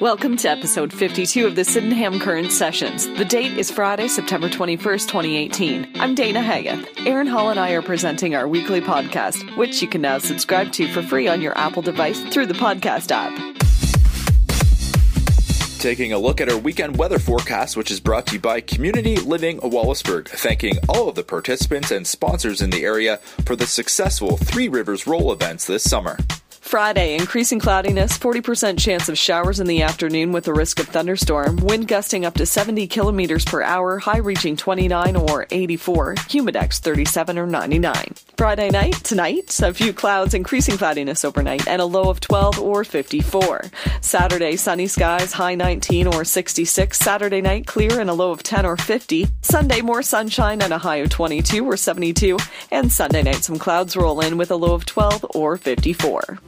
Welcome to episode 52 of the Sydenham Current Sessions. The date is Friday, September 21st, 2018. I'm Dana Haggith. Aaron Hall and I are presenting our weekly podcast, which you can now subscribe to for free on your Apple device through the podcast app. Taking a look at our weekend weather forecast, which is brought to you by Community Living Wallaceburg, thanking all of the participants and sponsors in the area for the successful Three Rivers Roll events this summer. Friday, increasing cloudiness, 40% chance of showers in the afternoon with a risk of thunderstorm, wind gusting up to 70 kilometers per hour, high reaching 29 or 84, humidex 37 or 99. Friday night, tonight, a few clouds, increasing cloudiness overnight, and a low of 12 or 54. Saturday, sunny skies, high 19 or 66. Saturday night, clear and a low of 10 or 50. Sunday, more sunshine and a high of 22 or 72. And Sunday night, some clouds roll in with a low of 12 or 54.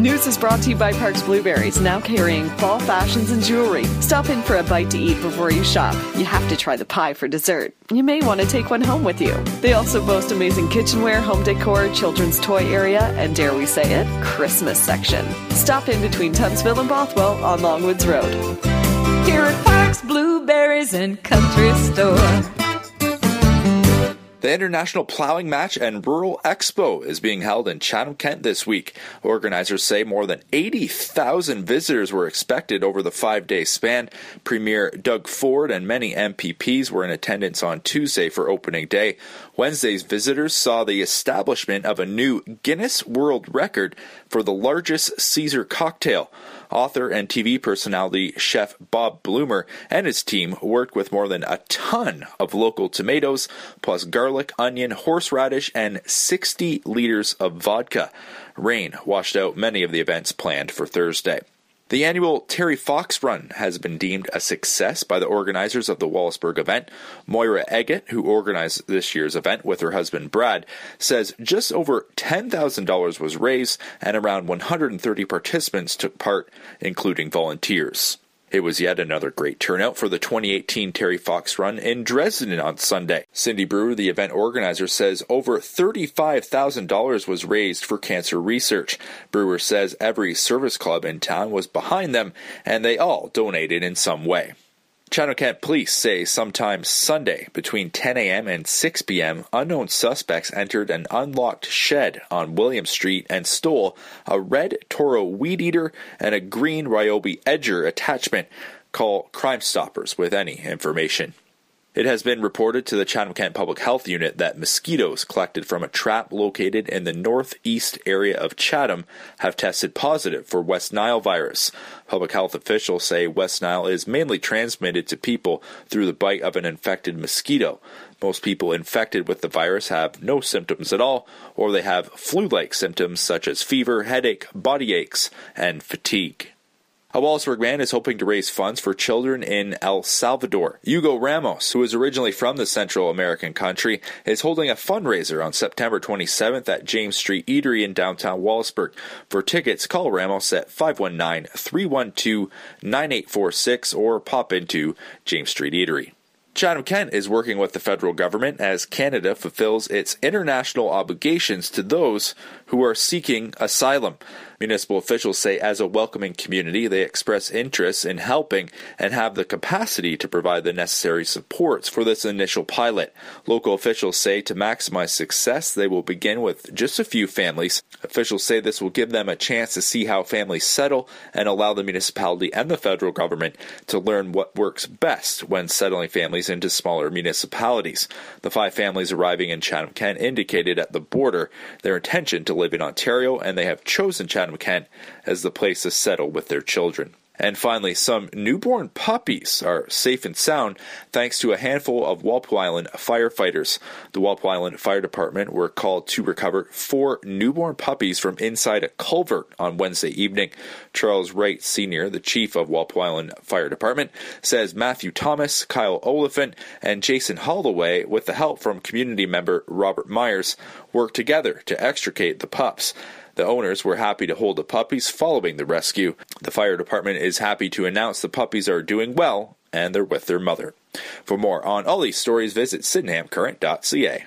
News is brought to you by Parks Blueberries, now carrying fall fashions and jewelry. Stop in for a bite to eat before you shop. You have to try the pie for dessert. You may want to take one home with you. They also boast amazing kitchenware, home decor, children's toy area, and dare we say it, Christmas section. Stop in between Thamesville and Bothwell on Longwoods Road. Here at Parks Blueberries and Country Store. The International Plowing Match and Rural Expo is being held in Chatham, Kent this week. Organizers say more than 80,000 visitors were expected over the five day span. Premier Doug Ford and many MPPs were in attendance on Tuesday for opening day. Wednesday's visitors saw the establishment of a new Guinness World Record for the largest Caesar cocktail. Author and TV personality chef Bob Bloomer and his team worked with more than a ton of local tomatoes, plus garlic, onion, horseradish, and 60 liters of vodka. Rain washed out many of the events planned for Thursday. The annual Terry Fox Run has been deemed a success by the organizers of the Wallaceburg event. Moira Eggett, who organized this year's event with her husband Brad, says just over $10,000 was raised and around 130 participants took part, including volunteers. It was yet another great turnout for the 2018 Terry Fox Run in Dresden on Sunday. Cindy Brewer, the event organizer, says over $35,000 was raised for cancer research. Brewer says every service club in town was behind them and they all donated in some way. Kent police say sometime Sunday between 10 a.m. and 6 p.m., unknown suspects entered an unlocked shed on William Street and stole a red Toro weed eater and a green Ryobi Edger attachment. Call Crime Stoppers with any information. It has been reported to the Chatham Kent Public Health Unit that mosquitoes collected from a trap located in the northeast area of Chatham have tested positive for West Nile virus. Public health officials say West Nile is mainly transmitted to people through the bite of an infected mosquito. Most people infected with the virus have no symptoms at all, or they have flu like symptoms such as fever, headache, body aches, and fatigue. A Wallaceburg man is hoping to raise funds for children in El Salvador. Hugo Ramos, who is originally from the Central American country, is holding a fundraiser on September 27th at James Street Eatery in downtown Wallaceburg. For tickets, call Ramos at 519 312 9846 or pop into James Street Eatery. Chatham Kent is working with the federal government as Canada fulfills its international obligations to those who are seeking asylum. Municipal officials say, as a welcoming community, they express interest in helping and have the capacity to provide the necessary supports for this initial pilot. Local officials say to maximize success, they will begin with just a few families. Officials say this will give them a chance to see how families settle and allow the municipality and the federal government to learn what works best when settling families into smaller municipalities. The five families arriving in Chatham Kent indicated at the border their intention to live in Ontario, and they have chosen Chatham Kent as the place to settle with their children. And finally, some newborn puppies are safe and sound thanks to a handful of Walpole Island firefighters. The Walpole Island Fire Department were called to recover four newborn puppies from inside a culvert on Wednesday evening. Charles Wright Sr., the chief of Walpole Island Fire Department, says Matthew Thomas, Kyle Oliphant, and Jason Holloway, with the help from community member Robert Myers, worked together to extricate the pups. The owners were happy to hold the puppies following the rescue. The fire department is happy to announce the puppies are doing well and they're with their mother. For more on all these stories, visit sydenhamcurrent.ca.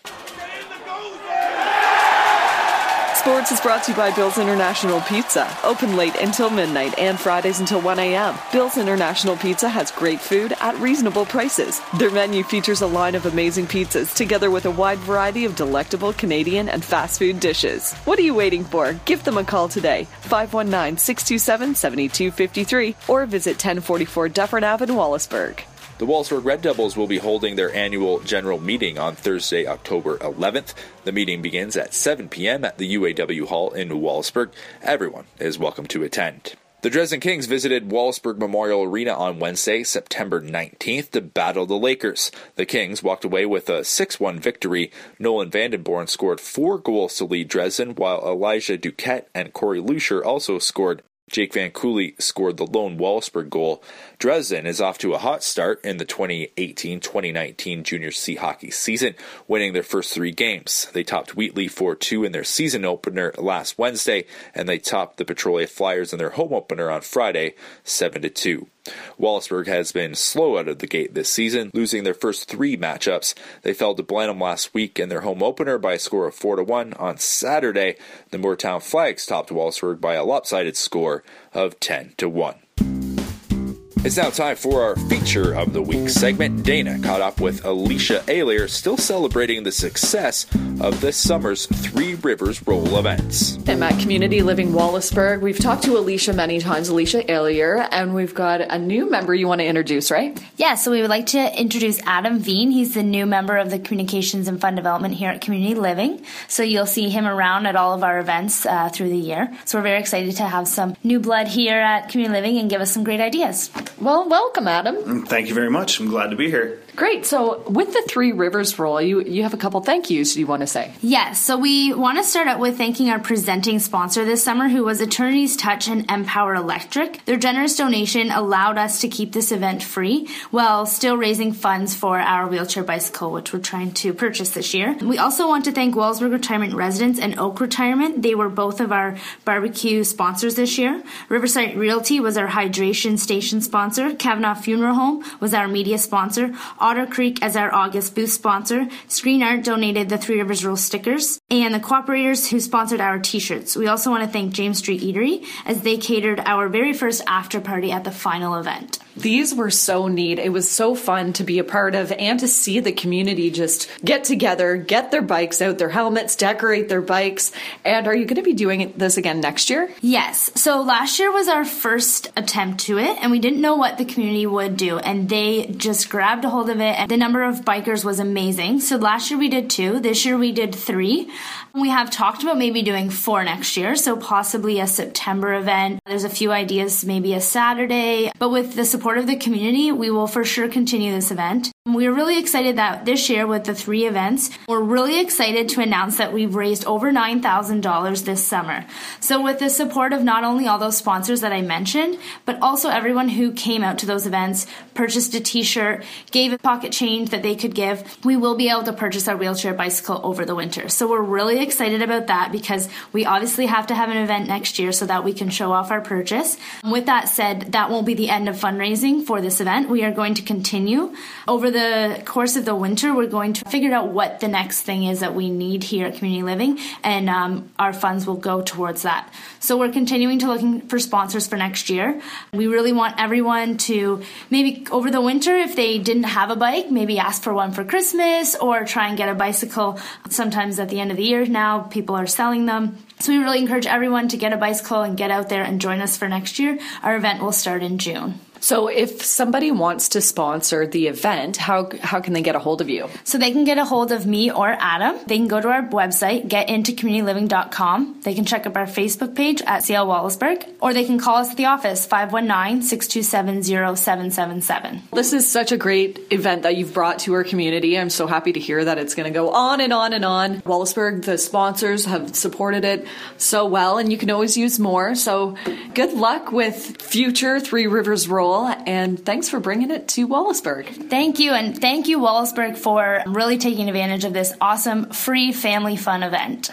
Sports is brought to you by Bill's International Pizza. Open late until midnight and Fridays until 1 a.m. Bill's International Pizza has great food at reasonable prices. Their menu features a line of amazing pizzas together with a wide variety of delectable Canadian and fast food dishes. What are you waiting for? Give them a call today, 519 627 7253, or visit 1044 Dufferin Ave in Wallaceburg. The Wallaceburg Red Devils will be holding their annual general meeting on Thursday, October 11th. The meeting begins at 7 p.m. at the UAW Hall in Wallaceburg. Everyone is welcome to attend. The Dresden Kings visited Wallaceburg Memorial Arena on Wednesday, September 19th to battle the Lakers. The Kings walked away with a 6 1 victory. Nolan Vandenborn scored four goals to lead Dresden, while Elijah Duquette and Corey Lucier also scored. Jake Van Cooley scored the lone Wallaceburg goal. Dresden is off to a hot start in the 2018-2019 junior C hockey season, winning their first three games. They topped Wheatley 4-2 in their season opener last Wednesday, and they topped the Petrolia Flyers in their home opener on Friday 7-2. Wallaceburg has been slow out of the gate this season, losing their first three matchups. They fell to Blenheim last week in their home opener by a score of 4 to 1. On Saturday, the Mooretown Flags topped Wallaceburg by a lopsided score of 10 to 1. It's now time for our feature of the week segment. Dana caught up with Alicia Alier, still celebrating the success of this summer's Three Rivers Roll events. I'm at Community Living Wallaceburg. We've talked to Alicia many times, Alicia Alier, and we've got a new member you want to introduce, right? Yeah, so we would like to introduce Adam Veen. He's the new member of the Communications and Fund Development here at Community Living. So you'll see him around at all of our events uh, through the year. So we're very excited to have some new blood here at Community Living and give us some great ideas. Well, welcome, Adam. Thank you very much. I'm glad to be here. Great. So, with the Three Rivers roll, you you have a couple thank yous you want to say. Yes. So we want to start out with thanking our presenting sponsor this summer, who was Attorneys Touch and Empower Electric. Their generous donation allowed us to keep this event free while still raising funds for our wheelchair bicycle, which we're trying to purchase this year. We also want to thank Wallaceburg Retirement Residence and Oak Retirement. They were both of our barbecue sponsors this year. Riverside Realty was our hydration station sponsor. Kavanaugh Funeral Home was our media sponsor. Otter Creek as our August booth sponsor. Screen Art donated the Three Rivers Roll stickers, and the cooperators who sponsored our t-shirts. We also want to thank James Street Eatery as they catered our very first after party at the final event. These were so neat. It was so fun to be a part of and to see the community just get together, get their bikes out, their helmets, decorate their bikes. And are you going to be doing this again next year? Yes. So last year was our first attempt to it, and we didn't know what the community would do, and they just grabbed a hold of it. And the number of bikers was amazing. So last year we did two. This year we did three. We have talked about maybe doing four next year, so possibly a September event. There's a few ideas, maybe a Saturday, but with the support of the community, we will for sure continue this event. We're really excited that this year with the three events, we're really excited to announce that we've raised over $9,000 this summer. So with the support of not only all those sponsors that I mentioned, but also everyone who came out to those events, purchased a t-shirt, gave a pocket change that they could give, we will be able to purchase our wheelchair bicycle over the winter. So we're really excited about that because we obviously have to have an event next year so that we can show off our purchase. With that said, that won't be the end of fundraising for this event. We are going to continue over the course of the winter, we're going to figure out what the next thing is that we need here at Community Living, and um, our funds will go towards that. So we're continuing to looking for sponsors for next year. We really want everyone to maybe over the winter, if they didn't have a bike, maybe ask for one for Christmas or try and get a bicycle. Sometimes at the end of the year now, people are selling them. So we really encourage everyone to get a bicycle and get out there and join us for next year. Our event will start in June. So if somebody wants to sponsor the event, how how can they get a hold of you? So they can get a hold of me or Adam. They can go to our website, getintoCommunityLiving.com. They can check up our Facebook page at CL Wallaceburg, or they can call us at the office, 519-627-0777. This is such a great event that you've brought to our community. I'm so happy to hear that it's going to go on and on and on. Wallaceburg, the sponsors have supported it so well, and you can always use more. So good luck with future Three Rivers Roll, and thanks for bringing it to Wallaceburg. Thank you, and thank you, Wallaceburg, for really taking advantage of this awesome free family fun event.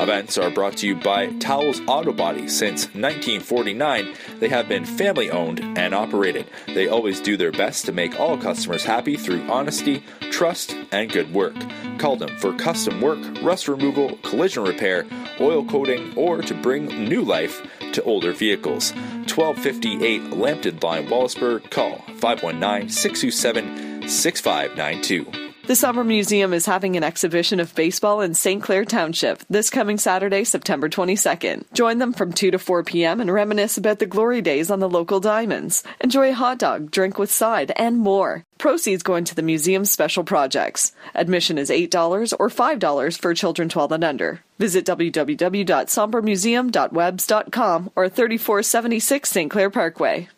Events are brought to you by Towell's Auto Body. Since 1949, they have been family owned and operated. They always do their best to make all customers happy through honesty, trust, and good work. Call them for custom work, rust removal, collision repair, oil coating, or to bring new life to older vehicles. 1258 Lambton Line, Wallaceburg. Call 519 627 6592. The Sombra Museum is having an exhibition of baseball in St. Clair Township this coming Saturday, September 22nd. Join them from 2 to 4 p.m. and reminisce about the glory days on the local diamonds. Enjoy a hot dog, drink with side, and more. Proceeds go into the museum's special projects. Admission is $8 or $5 for children 12 and under. Visit www.sombramuseum.webs.com or 3476 St. Clair Parkway.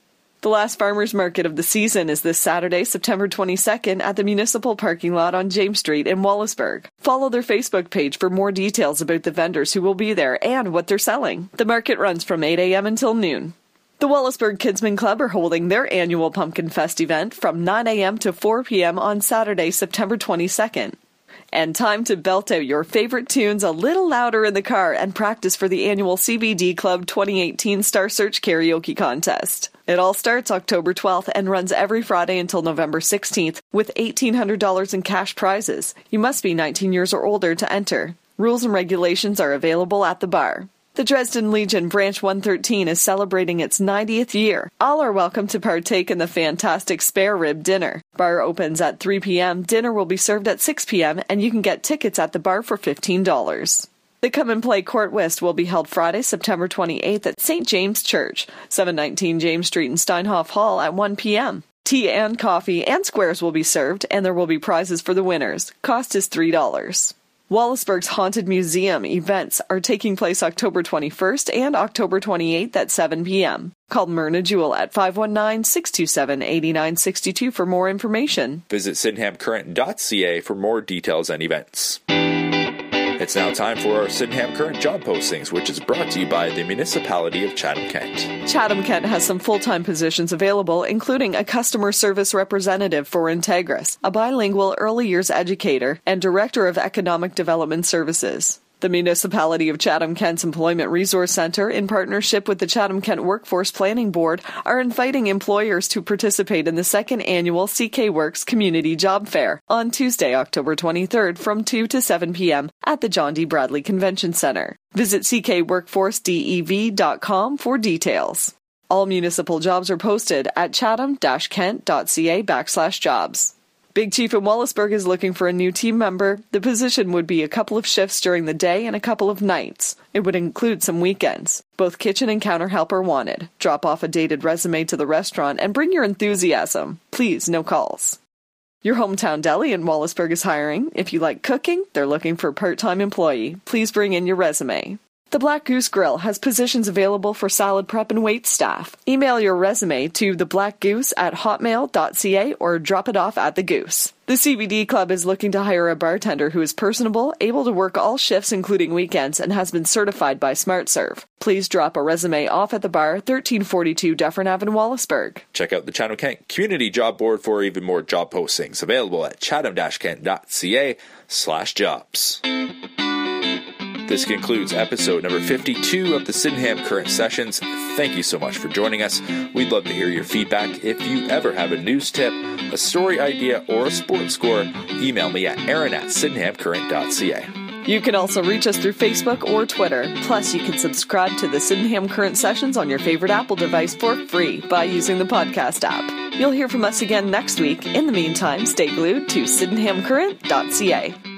The last farmers market of the season is this Saturday, September 22nd at the municipal parking lot on James Street in Wallaceburg. Follow their Facebook page for more details about the vendors who will be there and what they're selling. The market runs from 8 a.m. until noon. The Wallaceburg Kinsmen Club are holding their annual Pumpkin Fest event from 9 a.m. to 4 p.m. on Saturday, September 22nd. And time to belt out your favorite tunes a little louder in the car and practice for the annual CBD Club 2018 Star Search Karaoke Contest. It all starts October 12th and runs every Friday until November 16th with $1,800 in cash prizes. You must be 19 years or older to enter. Rules and regulations are available at the bar. The Dresden Legion Branch 113 is celebrating its 90th year. All are welcome to partake in the fantastic spare rib dinner. Bar opens at 3 p.m., dinner will be served at 6 p.m., and you can get tickets at the bar for $15. The Come and Play Court Whist will be held Friday, September 28th at St. James Church, 719 James Street in Steinhoff Hall at 1 p.m. Tea and coffee and squares will be served, and there will be prizes for the winners. Cost is $3. Wallaceburg's Haunted Museum events are taking place October 21st and October 28th at 7 p.m. Call Myrna Jewell at 519-627-8962 for more information. Visit sydenhamcurrent.ca for more details and events. It's now time for our Sydenham Current job postings, which is brought to you by the Municipality of Chatham Kent. Chatham Kent has some full time positions available, including a customer service representative for Integris, a bilingual early years educator, and director of economic development services. The Municipality of Chatham Kent's Employment Resource Center, in partnership with the Chatham Kent Workforce Planning Board, are inviting employers to participate in the second annual CK Works Community Job Fair on Tuesday, October 23rd from 2 to 7 p.m. at the John D. Bradley Convention Center. Visit ckworkforcedev.com for details. All municipal jobs are posted at chatham-kent.ca backslash jobs. Big Chief in Wallaceburg is looking for a new team member. The position would be a couple of shifts during the day and a couple of nights. It would include some weekends. Both kitchen and counter help are wanted. Drop off a dated resume to the restaurant and bring your enthusiasm. Please, no calls. Your hometown deli in Wallaceburg is hiring. If you like cooking, they're looking for a part time employee. Please bring in your resume. The Black Goose Grill has positions available for salad prep and wait staff. Email your resume to theblackgoose at hotmail.ca or drop it off at the Goose. The CBD Club is looking to hire a bartender who is personable, able to work all shifts including weekends, and has been certified by SmartServe. Please drop a resume off at the bar, 1342 Dufferin Avenue, Wallaceburg. Check out the Chatham Kent Community Job Board for even more job postings available at chatham-kent.ca slash jobs. This concludes episode number 52 of the Sydenham Current Sessions. Thank you so much for joining us. We'd love to hear your feedback. If you ever have a news tip, a story idea, or a sports score, email me at aaron at sydenhamcurrent.ca. You can also reach us through Facebook or Twitter. Plus, you can subscribe to the Sydenham Current Sessions on your favorite Apple device for free by using the podcast app. You'll hear from us again next week. In the meantime, stay glued to sydenhamcurrent.ca.